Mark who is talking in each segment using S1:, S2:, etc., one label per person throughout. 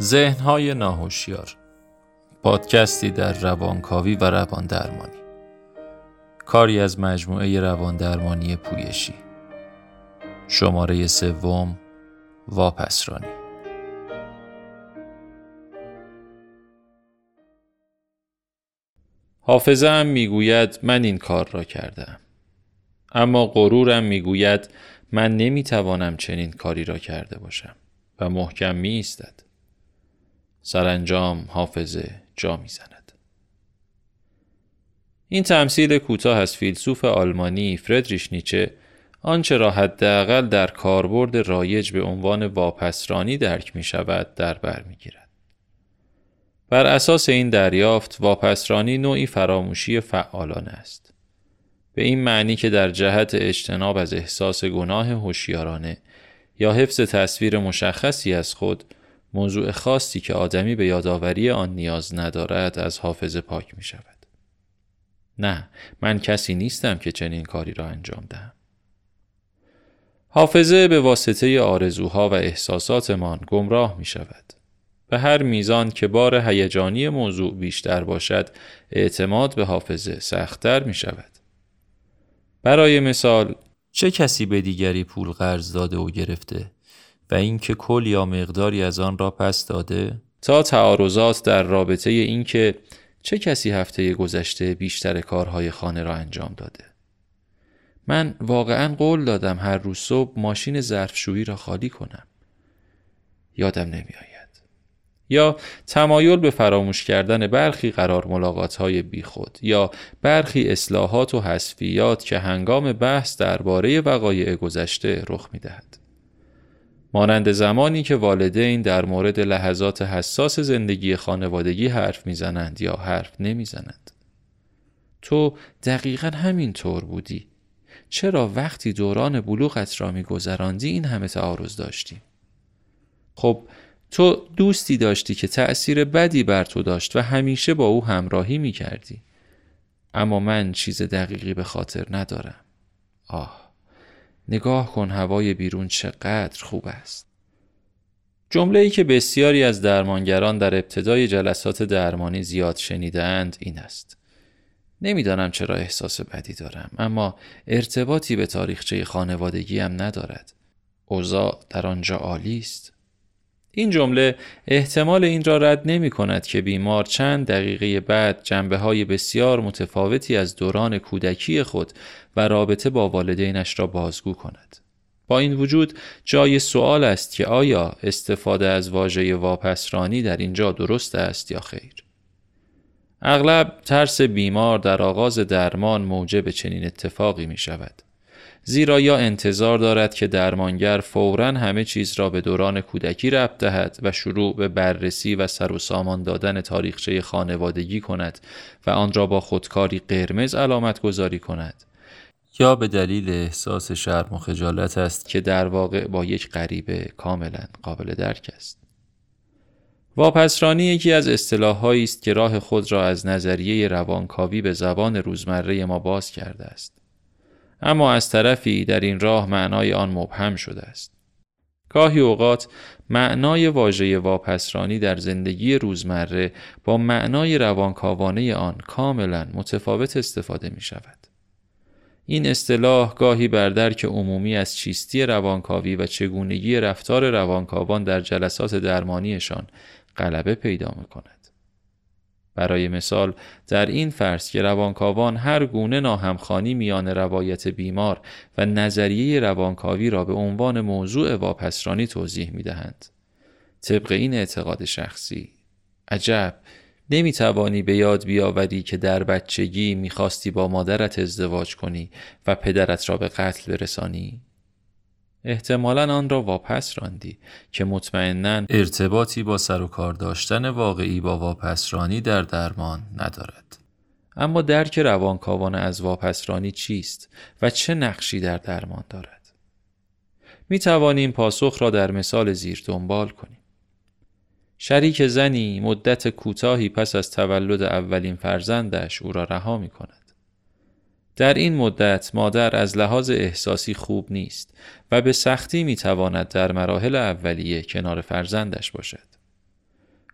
S1: ذهنهای ناهوشیار. پادکستی در روانکاوی و روان درمانی کاری از مجموعه روان درمانی پویشی. شماره سوم واپسرانی. حافظه هم می‌گوید من این کار را کردم اما غرورم می‌گوید من نمی‌توانم چنین کاری را کرده باشم و محکم می ایستد. سرانجام حافظه جا می‌زند. این تمثیل کوتاه از فیلسوف آلمانی فردریش نیچه آنچه را حداقل در کاربرد رایج به عنوان واپسرانی درک می شود در بر می گیرد. بر اساس این دریافت واپسرانی نوعی فراموشی فعالانه است. به این معنی که در جهت اجتناب از احساس گناه هوشیارانه یا حفظ تصویر مشخصی از خود موضوع خاصی که آدمی به یادآوری آن نیاز ندارد از حافظه پاک می شود. نه من کسی نیستم که چنین کاری را انجام دهم. حافظه به واسطه آرزوها و احساساتمان گمراه می شود. به هر میزان که بار هیجانی موضوع بیشتر باشد اعتماد به حافظه سختتر می شود. برای مثال چه کسی به دیگری پول قرض داده و گرفته و اینکه کل یا مقداری از آن را پس داده تا تعارضات در رابطه اینکه چه کسی هفته گذشته بیشتر کارهای خانه را انجام داده. من واقعا قول دادم هر روز صبح ماشین ظرفشویی را خالی کنم. یادم نمیآید. یا تمایل به فراموش کردن برخی قرار ملاقات های بیخود یا برخی اصلاحات و حذفیات که هنگام بحث درباره وقایع گذشته رخ می دهد. مانند زمانی که والدین در مورد لحظات حساس زندگی خانوادگی حرف می‌زنند یا حرف نمی‌زنند. تو دقیقا همین طور بودی. چرا وقتی دوران بلوغت را میگذراندی این همه تعارض داشتی؟ خب تو دوستی داشتی که تأثیر بدی بر تو داشت و همیشه با او همراهی می کردی. اما من چیز دقیقی به خاطر ندارم. آه نگاه کن هوای بیرون چقدر خوب است. جمله ای که بسیاری از درمانگران در ابتدای جلسات درمانی زیاد شنیدند این است. نمی‌دانم چرا احساس بدی دارم اما ارتباطی به تاریخچه خانوادگی هم ندارد. اوضاع در آنجا عالی است. این جمله احتمال این را رد نمی کند که بیمار چند دقیقه بعد جنبه های بسیار متفاوتی از دوران کودکی خود و رابطه با والدینش را بازگو کند. با این وجود جای سوال است که آیا استفاده از واژه واپسرانی در اینجا درست است یا خیر؟ اغلب ترس بیمار در آغاز درمان موجب چنین اتفاقی می شود. زیرا یا انتظار دارد که درمانگر فورا همه چیز را به دوران کودکی ربط دهد و شروع به بررسی و سر و سامان دادن تاریخچه خانوادگی کند و آن را با خودکاری قرمز علامت گذاری کند. یا به دلیل احساس شرم و خجالت است که در واقع با یک غریبه کاملا قابل درک است. واپسرانی یکی از اصطلاحهایی است که راه خود را از نظریه روانکاوی به زبان روزمره ما باز کرده است. اما از طرفی در این راه معنای آن مبهم شده است. گاهی اوقات معنای واژه واپسرانی در زندگی روزمره با معنای روانکاوانه آن کاملا متفاوت استفاده می شود. این اصطلاح گاهی بر درک عمومی از چیستی روانکاوی و چگونگی رفتار روانکاوان در جلسات درمانیشان غلبه پیدا می کند. برای مثال در این فرض که روانکاوان هر گونه ناهمخانی میان روایت بیمار و نظریه روانکاوی را به عنوان موضوع واپسرانی توضیح می دهند. طبق این اعتقاد شخصی عجب نمی توانی به یاد بیاوری که در بچگی می‌خواستی با مادرت ازدواج کنی و پدرت را به قتل برسانی؟ احتمالا آن را واپس راندی که مطمئنا ارتباطی با سر و کار داشتن واقعی با واپسرانی در درمان ندارد. اما درک روانکاوانه از واپسرانی چیست و چه نقشی در درمان دارد؟ می توانیم پاسخ را در مثال زیر دنبال کنیم. شریک زنی مدت کوتاهی پس از تولد اولین فرزندش او را رها می کند. در این مدت مادر از لحاظ احساسی خوب نیست و به سختی می تواند در مراحل اولیه کنار فرزندش باشد.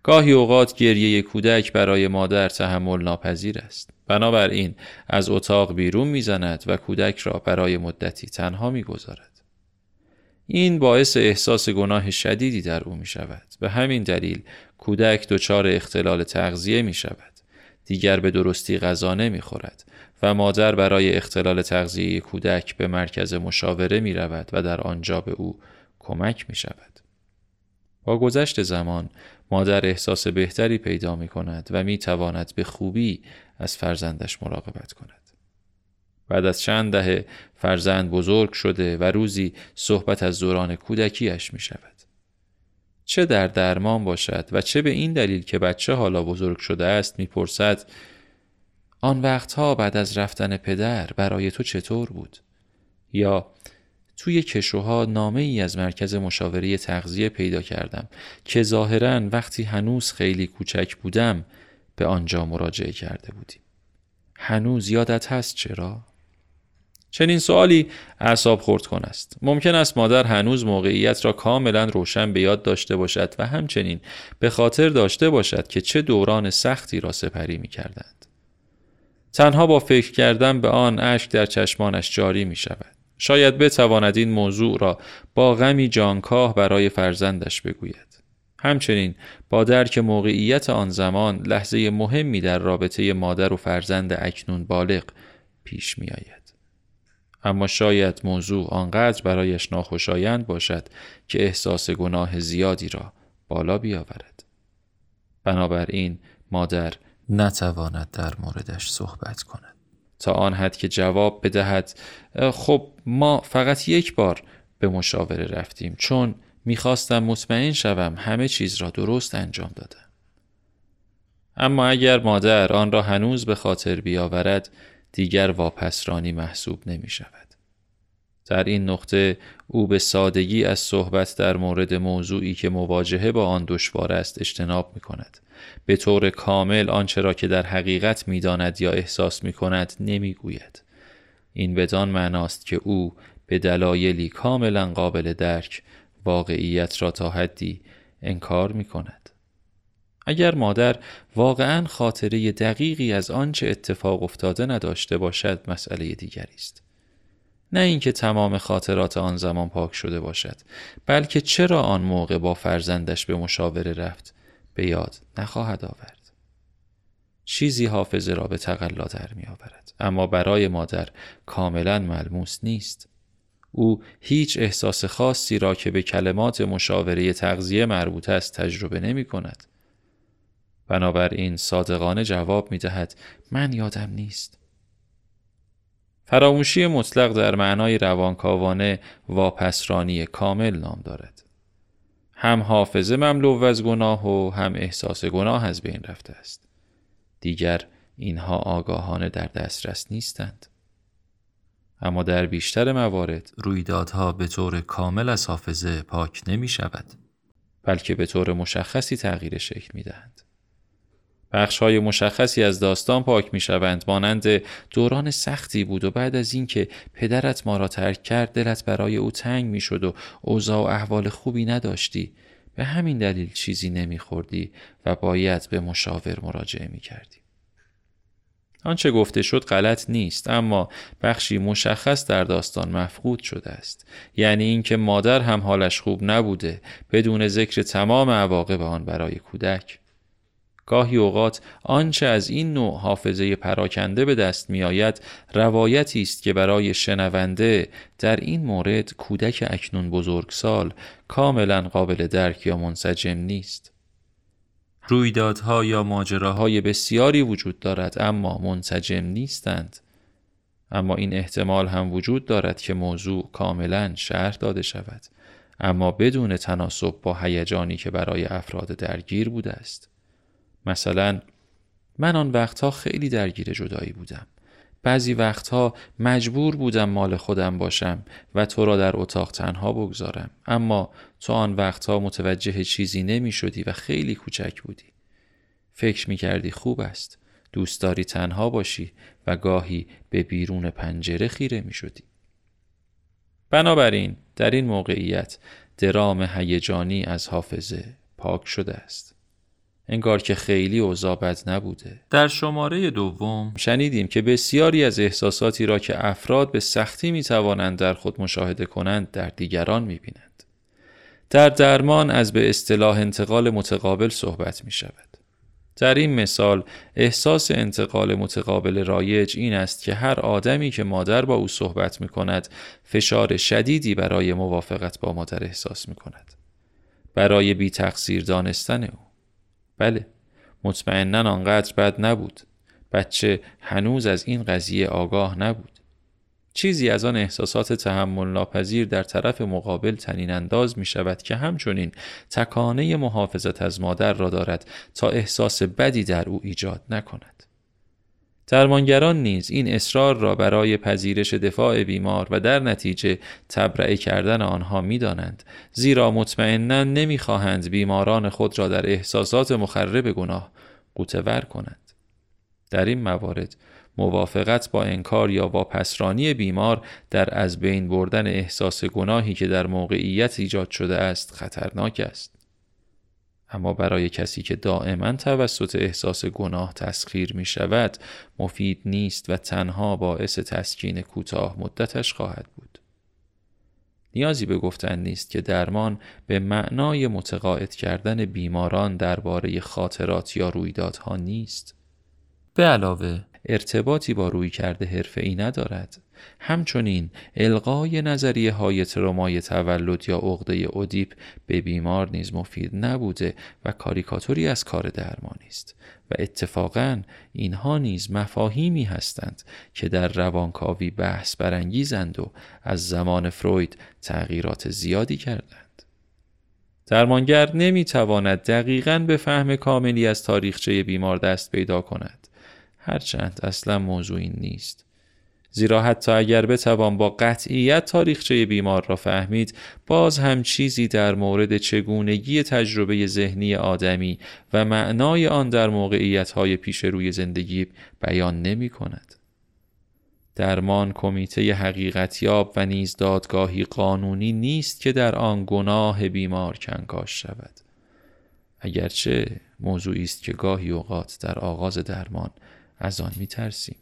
S1: گاهی اوقات گریه کودک برای مادر تحمل ناپذیر است بنابراین از اتاق بیرون می‌زند و کودک را برای مدتی تنها می‌گذارد این باعث احساس گناه شدیدی در او می شود. به همین دلیل کودک دچار اختلال تغذیه می شود. دیگر به درستی غذا نمی خورد و مادر برای اختلال تغذیه کودک به مرکز مشاوره می رود و در آنجا به او کمک می شود. با گذشت زمان مادر احساس بهتری پیدا می کند و می تواند به خوبی از فرزندش مراقبت کند. بعد از چند دهه فرزند بزرگ شده و روزی صحبت از دوران کودکیش می شود. چه در درمان باشد و چه به این دلیل که بچه حالا بزرگ شده است می‌پرسد آن وقتها بعد از رفتن پدر برای تو چطور بود؟ یا توی کشوها نامه ای از مرکز مشاوره تغذیه پیدا کردم که ظاهرا وقتی هنوز خیلی کوچک بودم به آنجا مراجعه کرده بودیم. هنوز یادت هست چرا؟ چنین سوالی اعصاب خورد کن است ممکن است مادر هنوز موقعیت را کاملا روشن به یاد داشته باشد و همچنین به خاطر داشته باشد که چه دوران سختی را سپری می کردند. تنها با فکر کردن به آن اشک در چشمانش جاری می شود. شاید بتواند این موضوع را با غمی جانکاه برای فرزندش بگوید. همچنین با درک موقعیت آن زمان لحظه مهمی در رابطه مادر و فرزند اکنون بالغ پیش می آید. اما شاید موضوع آنقدر برایش ناخوشایند باشد که احساس گناه زیادی را بالا بیاورد بنابراین مادر نتواند در موردش صحبت کند تا آن حد که جواب بدهد خب ما فقط یک بار به مشاوره رفتیم چون می‌خواستم مطمئن شوم همه چیز را درست انجام دادم اما اگر مادر آن را هنوز به خاطر بیاورد دیگر واپسرانی محسوب نمی شود. در این نقطه او به سادگی از صحبت در مورد موضوعی که مواجهه با آن دشوار است اجتناب می کند. به طور کامل آنچه را که در حقیقت می داند یا احساس می کند نمی گوید. این بدان معناست که او به دلایلی کاملا قابل درک واقعیت را تا حدی انکار می کند. اگر مادر واقعا خاطره دقیقی از آنچه اتفاق افتاده نداشته باشد مسئله دیگری است نه اینکه تمام خاطرات آن زمان پاک شده باشد بلکه چرا آن موقع با فرزندش به مشاوره رفت؟ به یاد نخواهد آورد. چیزی حافظه را به تقلا در می آورد اما برای مادر کاملا ملموس نیست. او هیچ احساس خاصی را که به کلمات مشاوره تغذیه مربوط است تجربه نمی کند. بنابراین صادقانه جواب می دهد من یادم نیست. فراموشی مطلق در معنای روانکاوانه واپسرانی کامل نام دارد. هم حافظه مملو از گناه و هم احساس گناه از بین رفته است. دیگر اینها آگاهانه در دسترس نیستند. اما در بیشتر موارد رویدادها به طور کامل از حافظه پاک نمی شود بلکه به طور مشخصی تغییر شکل می دهند. بخش های مشخصی از داستان پاک می شوند مانند دوران سختی بود و بعد از اینکه پدرت ما را ترک کرد دلت برای او تنگ می شد و اوضاع و احوال خوبی نداشتی. به همین دلیل چیزی نمی خوردی و باید به مشاور مراجعه می کردی. آنچه گفته شد غلط نیست اما بخشی مشخص در داستان مفقود شده است. یعنی اینکه مادر هم حالش خوب نبوده بدون ذکر تمام عواقب آن برای کودک. گاهی اوقات آنچه از این نوع حافظه پراکنده به دست می آید روایتی است که برای شنونده در این مورد کودک اکنون بزرگسال کاملا قابل درک یا منسجم نیست. رویدادها یا ماجراهای بسیاری وجود دارد اما منسجم نیستند. اما این احتمال هم وجود دارد که موضوع کاملا شرح داده شود اما بدون تناسب با هیجانی که برای افراد درگیر بوده است. مثلا من آن وقتها خیلی درگیر جدایی بودم. بعضی وقتها مجبور بودم مال خودم باشم و تو را در اتاق تنها بگذارم. اما تو آن وقتها متوجه چیزی نمی شدی و خیلی کوچک بودی. فکر می کردی خوب است. دوست داری تنها باشی و گاهی به بیرون پنجره خیره می شدی بنابراین در این موقعیت درام هیجانی از حافظه پاک شده است. انگار که خیلی اوضاع بد نبوده در شماره دوم شنیدیم که بسیاری از احساساتی را که افراد به سختی می توانند در خود مشاهده کنند در دیگران می بینند. در درمان از به اصطلاح انتقال متقابل صحبت می شود. در این مثال احساس انتقال متقابل رایج این است که هر آدمی که مادر با او صحبت می کند فشار شدیدی برای موافقت با مادر احساس می کند. برای بی تقصیر دانستن او. بله مطمئنا آنقدر بد نبود. بچه هنوز از این قضیه آگاه نبود. چیزی از آن احساسات تحمل ناپذیر در طرف مقابل تنین انداز می شود که همچنین تکانه محافظت از مادر را دارد تا احساس بدی در او ایجاد نکند. درمانگران نیز این اصرار را برای پذیرش دفاع بیمار و در نتیجه تبرئه کردن آنها می دانند زیرا مطمئنا نمی خواهند بیماران خود را در احساسات مخرب گناه قوتور کنند. در این موارد موافقت با انکار یا با پسرانی بیمار در از بین بردن احساس گناهی که در موقعیت ایجاد شده است خطرناک است. اما برای کسی که دائما توسط احساس گناه تسخیر می شود مفید نیست و تنها باعث تسکین کوتاه مدتش خواهد بود. نیازی به گفتن نیست که درمان به معنای متقاعد کردن بیماران درباره خاطرات یا رویدادها نیست. به علاوه ارتباطی با روی کرده حرفه ای ندارد. همچنین القای نظریه های ترومای تولد یا عقده اودیپ به بیمار نیز مفید نبوده و کاریکاتوری از کار درمانی است و اتفاقا اینها نیز مفاهیمی هستند که در روانکاوی بحث برانگیزند و از زمان فروید تغییرات زیادی کردند. درمانگر نمی‌تواند دقیقا به فهم کاملی از تاریخچه بیمار دست پیدا کند. هرچند اصلا موضوعی نیست زیرا حتی اگر بتوان با قطعیت تاریخچه بیمار را فهمید باز هم چیزی در مورد چگونگی تجربه ذهنی آدمی و معنای آن در موقعیت های پیش روی زندگی بیان نمی کند. درمان کمیته حقیقتیاب و نیز دادگاهی قانونی نیست که در آن گناه بیمار کنکاش شود اگرچه موضوعی است که گاهی اوقات در آغاز درمان از آن می ترسیم.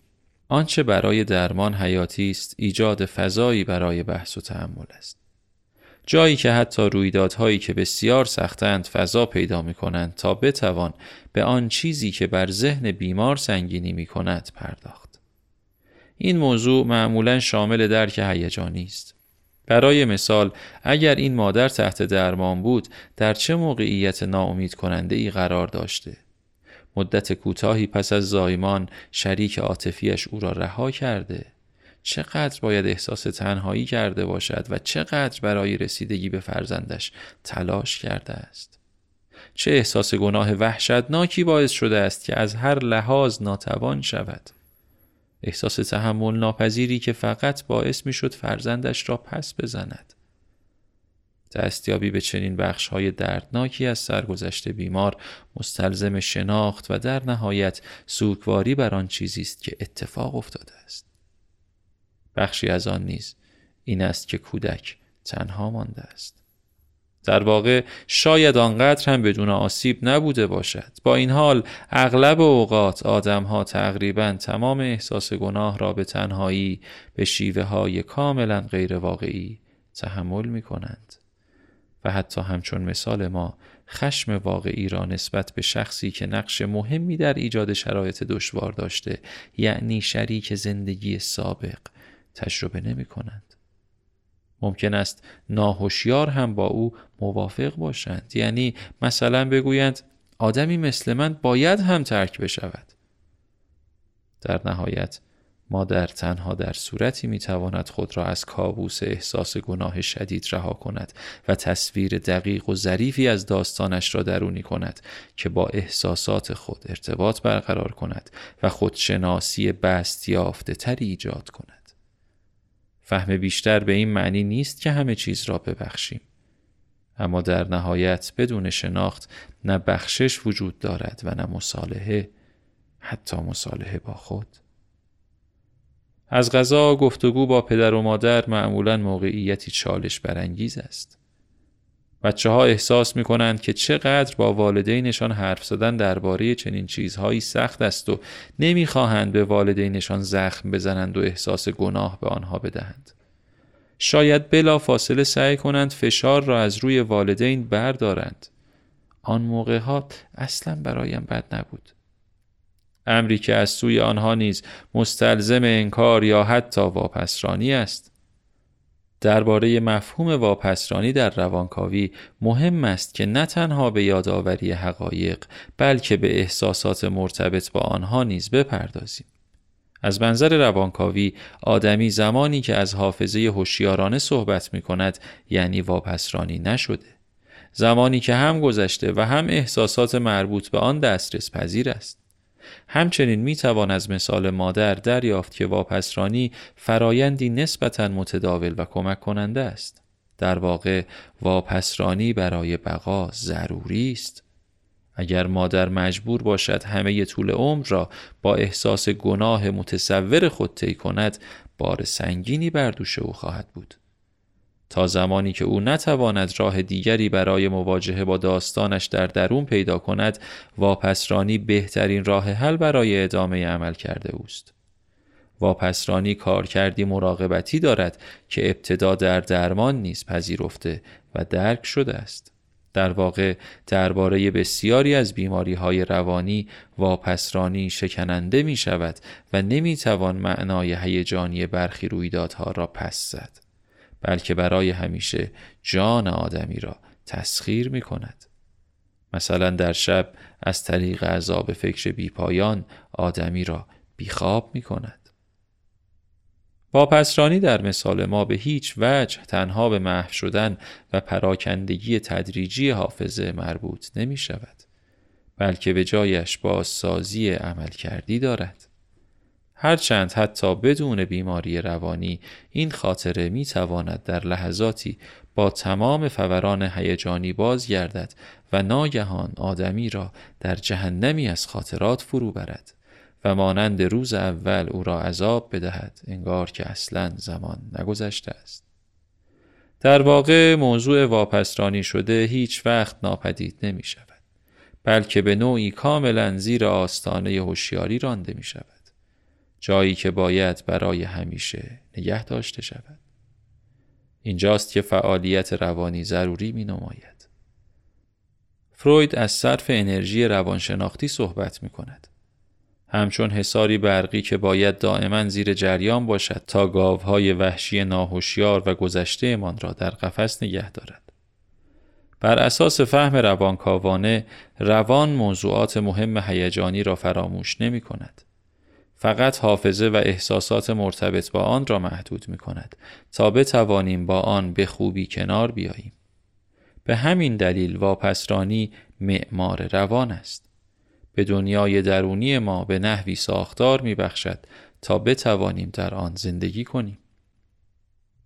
S1: آنچه برای درمان حیاتی است ایجاد فضایی برای بحث و تحمل است. جایی که حتی رویدادهایی که بسیار سختند فضا پیدا می کنند تا بتوان به آن چیزی که بر ذهن بیمار سنگینی می کند پرداخت. این موضوع معمولا شامل درک هیجانی است. برای مثال اگر این مادر تحت درمان بود در چه موقعیت ناامید کننده ای قرار داشته مدت کوتاهی پس از زایمان شریک عاطفیش او را رها کرده. چقدر باید احساس تنهایی کرده باشد و چقدر برای رسیدگی به فرزندش تلاش کرده است. چه احساس گناه وحشتناکی باعث شده است که از هر لحاظ ناتوان شود. احساس تحمل ناپذیری که فقط باعث می شد فرزندش را پس بزند. دستیابی به چنین بخش های دردناکی از سرگذشت بیمار مستلزم شناخت و در نهایت سوگواری بر آن چیزی است که اتفاق افتاده است. بخشی از آن نیز این است که کودک تنها مانده است. در واقع شاید آنقدر هم بدون آسیب نبوده باشد. با این حال اغلب اوقات آدمها تقریبا تمام احساس گناه را به تنهایی به شیوه های کاملا غیر واقعی تحمل می کنند و حتی همچون مثال ما خشم واقعی را نسبت به شخصی که نقش مهمی در ایجاد شرایط دشوار داشته یعنی شریک زندگی سابق تجربه نمی کنند. ممکن است ناهوشیار هم با او موافق باشند یعنی مثلا بگویند آدمی مثل من باید هم ترک بشود در نهایت مادر تنها در صورتی می‌تواند خود را از کابوس احساس گناه شدید رها کند و تصویر دقیق و ظریفی از داستانش را درونی کند که با احساسات خود ارتباط برقرار کند و خودشناسی بست یافته تری ایجاد کند. فهم بیشتر به این معنی نیست که همه چیز را ببخشیم. اما در نهایت بدون شناخت نه بخشش وجود دارد و نه مصالحه حتی مصالحه با خود. از غذا گفتگو با پدر و مادر معمولا موقعیتی چالش برانگیز است. بچه ها احساس می کنند که چقدر با والدینشان حرف زدن درباره چنین چیزهایی سخت است و نمی‌خواهند به والدینشان زخم بزنند و احساس گناه به آنها بدهند. شاید بلا فاصله سعی کنند فشار را از روی والدین بردارند. آن موقع ها اصلا برایم بد نبود. امری که از سوی آنها نیز مستلزم انکار یا حتی واپسرانی است. درباره مفهوم واپسرانی در روانکاوی مهم است که نه تنها به یادآوری حقایق بلکه به احساسات مرتبط با آنها نیز بپردازیم. از منظر روانکاوی آدمی زمانی که از حافظه هوشیارانه صحبت می کند یعنی واپسرانی نشده. زمانی که هم گذشته و هم احساسات مربوط به آن دسترس پذیر است. همچنین می توان از مثال مادر دریافت که واپسرانی فرایندی نسبتا متداول و کمک کننده است. در واقع واپسرانی برای بقا ضروری است. اگر مادر مجبور باشد همه طول عمر را با احساس گناه متصور خود طی کند بار سنگینی بر دوش او خواهد بود تا زمانی که او نتواند راه دیگری برای مواجهه با داستانش در درون پیدا کند واپسرانی بهترین راه حل برای ادامه عمل کرده اوست. واپسرانی کارکردی مراقبتی دارد که ابتدا در درمان نیز پذیرفته و درک شده است. در واقع درباره بسیاری از بیماری های روانی واپسرانی شکننده می شود و نمی توان معنای هیجانی برخی رویدادها را پس زد. بلکه برای همیشه جان آدمی را تسخیر می کند مثلا در شب از طریق عذاب فکر بیپایان آدمی را بیخواب می کند واپسرانی در مثال ما به هیچ وجه تنها به محو شدن و پراکندگی تدریجی حافظه مربوط نمی شود بلکه به جایش بازسازی عمل کردی دارد. هرچند حتی بدون بیماری روانی این خاطره می تواند در لحظاتی با تمام فوران هیجانی بازگردد و ناگهان آدمی را در جهنمی از خاطرات فرو برد و مانند روز اول او را عذاب بدهد انگار که اصلا زمان نگذشته است. در واقع موضوع واپسرانی شده هیچ وقت ناپدید نمی شود بلکه به نوعی کاملا زیر آستانه هوشیاری رانده می شود جایی که باید برای همیشه نگه داشته شود اینجاست که فعالیت روانی ضروری می نماید فروید از صرف انرژی روانشناختی صحبت می کند همچون حساری برقی که باید دائما زیر جریان باشد تا گاوهای وحشی ناهوشیار و گذشتهمان را در قفس نگه دارد. بر اساس فهم روانکاوانه روان موضوعات مهم هیجانی را فراموش نمی کند. فقط حافظه و احساسات مرتبط با آن را محدود می کند تا بتوانیم با آن به خوبی کنار بیاییم. به همین دلیل واپسرانی معمار روان است. به دنیای درونی ما به نحوی ساختار می بخشد تا بتوانیم در آن زندگی کنیم.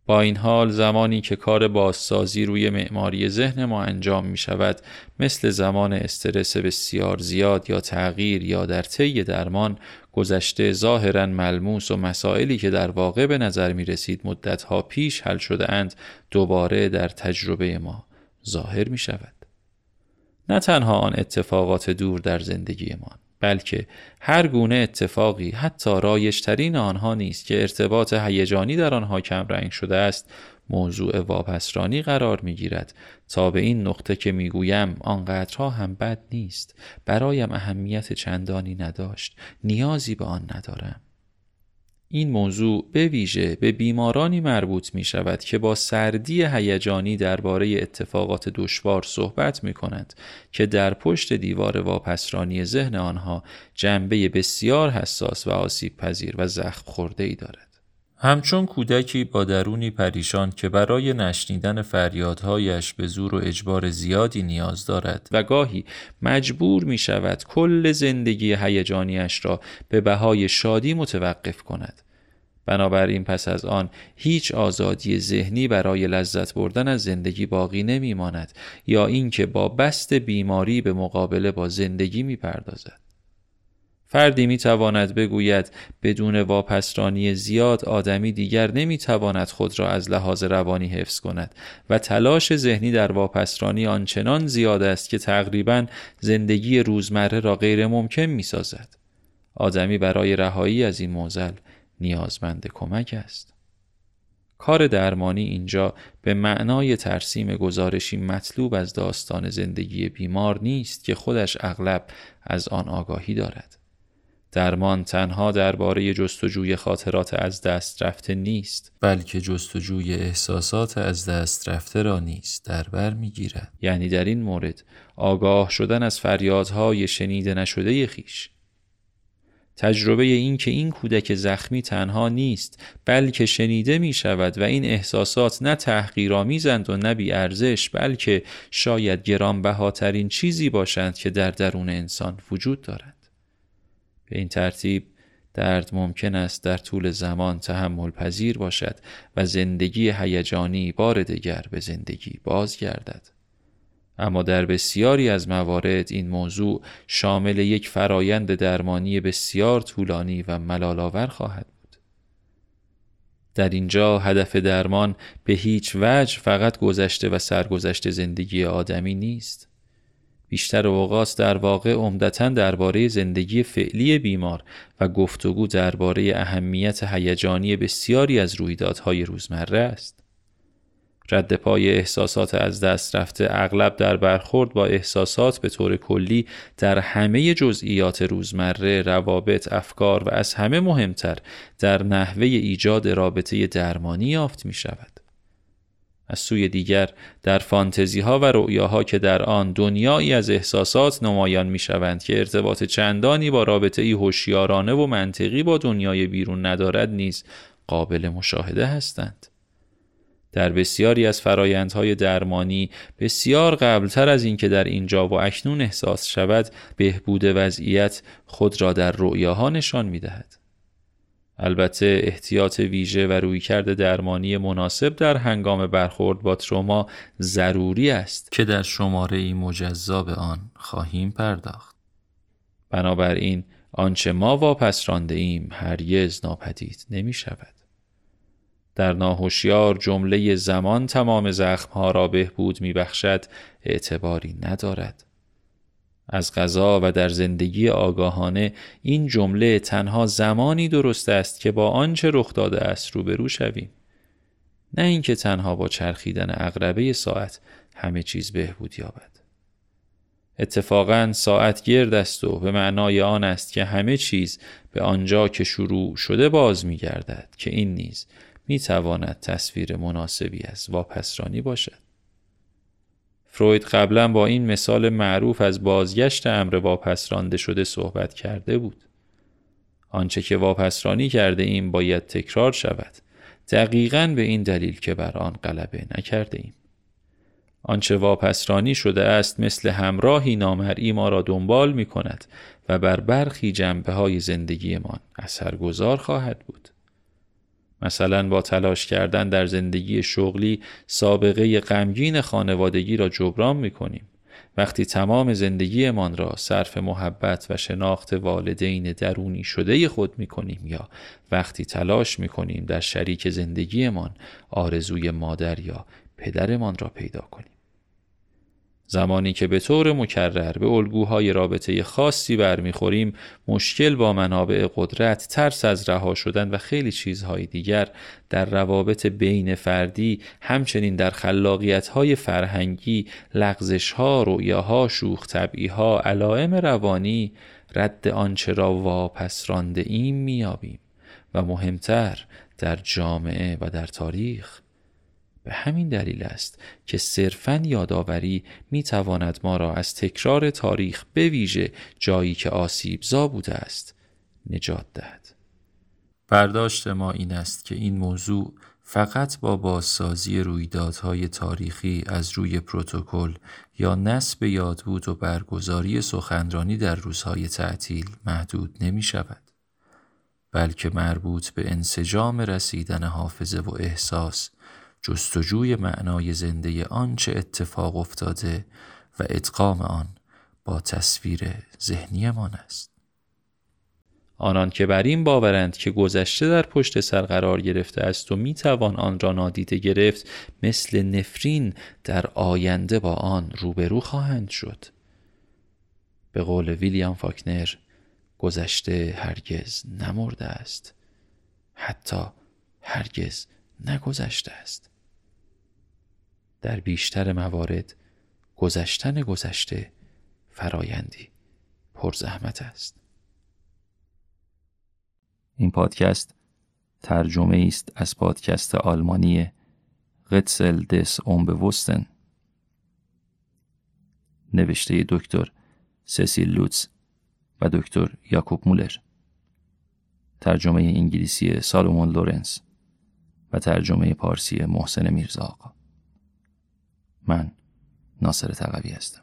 S1: با این حال زمانی که کار بازسازی روی معماری ذهن ما انجام می شود مثل زمان استرس بسیار زیاد یا تغییر یا در طی درمان گذشته ظاهرا ملموس و مسائلی که در واقع به نظر می رسید مدتها پیش حل شده اند دوباره در تجربه ما ظاهر می شود. نه تنها آن اتفاقات دور در زندگیمان بلکه هر گونه اتفاقی حتی رایشترین آنها نیست که ارتباط هیجانی در آنها کمرنگ شده است موضوع واپسرانی قرار می گیرد تا به این نقطه که می گویم آنقدرها هم بد نیست. برایم اهمیت چندانی نداشت. نیازی به آن ندارم. این موضوع به ویژه به بیمارانی مربوط می شود که با سردی هیجانی درباره اتفاقات دشوار صحبت می کند که در پشت دیوار واپسرانی ذهن آنها جنبه بسیار حساس و آسیب پذیر و زخم خورده ای دارد. همچون کودکی با درونی پریشان که برای نشنیدن فریادهایش به زور و اجبار زیادی نیاز دارد و گاهی مجبور می شود کل زندگی هیجانیش را به بهای شادی متوقف کند. بنابراین پس از آن هیچ آزادی ذهنی برای لذت بردن از زندگی باقی نمی ماند یا اینکه با بست بیماری به مقابله با زندگی می پردازد. فردی می تواند بگوید بدون واپسرانی زیاد آدمی دیگر نمی تواند خود را از لحاظ روانی حفظ کند و تلاش ذهنی در واپسرانی آنچنان زیاد است که تقریبا زندگی روزمره را غیر ممکن می سازد. آدمی برای رهایی از این موزل نیازمند کمک است. کار درمانی اینجا به معنای ترسیم گزارشی مطلوب از داستان زندگی بیمار نیست که خودش اغلب از آن آگاهی دارد. درمان تنها درباره جستجوی خاطرات از دست رفته نیست. بلکه جستجوی احساسات از دست رفته را نیست در بر می‌گیرد. یعنی در این مورد آگاه شدن از فریادهای شنیده نشده خیش. تجربه این که این کودک زخمی تنها نیست بلکه شنیده می شود و این احساسات نه تحقیرآمیزند و نه ارزش بلکه شاید گرانبهاترین چیزی باشند که در درون انسان وجود دارد. به این ترتیب درد ممکن است در طول زمان تحمل پذیر باشد و زندگی هیجانی بار دیگر به زندگی بازگردد. اما در بسیاری از موارد این موضوع شامل یک فرایند درمانی بسیار طولانی و ملالآور خواهد بود. در اینجا هدف درمان به هیچ وجه فقط گذشته و سرگذشت زندگی آدمی نیست. بیشتر اوقات در واقع عمدتا درباره زندگی فعلی بیمار و گفتگو درباره اهمیت هیجانی بسیاری از رویدادهای روزمره است. رد پای احساسات از دست رفته اغلب در برخورد با احساسات به طور کلی در همه جزئیات روزمره، روابط، افکار و از همه مهمتر در نحوه ایجاد رابطه درمانی یافت می شود. از سوی دیگر در فانتزی ها و رؤیاها که در آن دنیایی از احساسات نمایان می شوند که ارتباط چندانی با رابطه ای هوشیارانه و منطقی با دنیای بیرون ندارد نیز قابل مشاهده هستند. در بسیاری از فرایندهای درمانی بسیار قبلتر از اینکه در اینجا و اکنون احساس شود بهبود وضعیت خود را در رؤیاها نشان می دهد. البته احتیاط ویژه و رویکرد درمانی مناسب در هنگام برخورد با تروما ضروری است که در شماره ای مجزا به آن خواهیم پرداخت. بنابراین آنچه ما واپس رانده ایم هرگز ناپدید نمی شود. در ناهوشیار جمله زمان تمام زخمها را بهبود می بخشد اعتباری ندارد. از غذا و در زندگی آگاهانه این جمله تنها زمانی درست است که با آنچه رخ داده است روبرو شویم. نه اینکه تنها با چرخیدن اقربه ساعت همه چیز بهبود یابد. اتفاقا ساعت گرد است و به معنای آن است که همه چیز به آنجا که شروع شده باز می گردد که این نیز می تواند تصویر مناسبی از واپسرانی باشد. فروید قبلا با این مثال معروف از بازگشت امر واپسرانده شده صحبت کرده بود. آنچه که واپسرانی کرده ایم باید تکرار شود. دقیقا به این دلیل که بر آن غلبه نکرده ایم. آنچه واپسرانی شده است مثل همراهی نامرئی ما را دنبال می کند و بر برخی جنبه های زندگیمان اثرگذار خواهد بود. مثلا با تلاش کردن در زندگی شغلی سابقه غمگین خانوادگی را جبران می کنیم. وقتی تمام زندگیمان را صرف محبت و شناخت والدین درونی شده خود می کنیم یا وقتی تلاش می کنیم در شریک زندگیمان آرزوی مادر یا پدرمان را پیدا کنیم. زمانی که به طور مکرر به الگوهای رابطه خاصی برمیخوریم مشکل با منابع قدرت ترس از رها شدن و خیلی چیزهای دیگر در روابط بین فردی همچنین در خلاقیتهای فرهنگی لغزشها رویاها شوخ طبعیها علائم روانی رد آنچه را واپس رانده ایم و مهمتر در جامعه و در تاریخ به همین دلیل است که صرفا یادآوری می تواند ما را از تکرار تاریخ به ویژه جایی که آسیبزا بوده است نجات دهد. برداشت ما این است که این موضوع فقط با بازسازی رویدادهای تاریخی از روی پروتکل یا نصب یادبود و برگزاری سخنرانی در روزهای تعطیل محدود نمی شود. بلکه مربوط به انسجام رسیدن حافظه و احساس جستجوی معنای زنده آنچه اتفاق افتاده و ادغام آن با تصویر ذهنیمان است. آنان که بر این باورند که گذشته در پشت سر قرار گرفته است و می‌توان آن را نادیده گرفت مثل نفرین در آینده با آن روبرو خواهند شد. به قول ویلیام فاکنر گذشته هرگز نمرده است. حتی هرگز نگذشته است. در بیشتر موارد گذشتن گذشته فرایندی پرزحمت است. این پادکست ترجمه است از پادکست آلمانی Rätsel des Unbewussten. نوشته دکتر سسیل لوتس و دکتر یاکوب مولر. ترجمه انگلیسی سالومون لورنس و ترجمه پارسی محسن میرزا آقا. من ناصر تقوی هستم.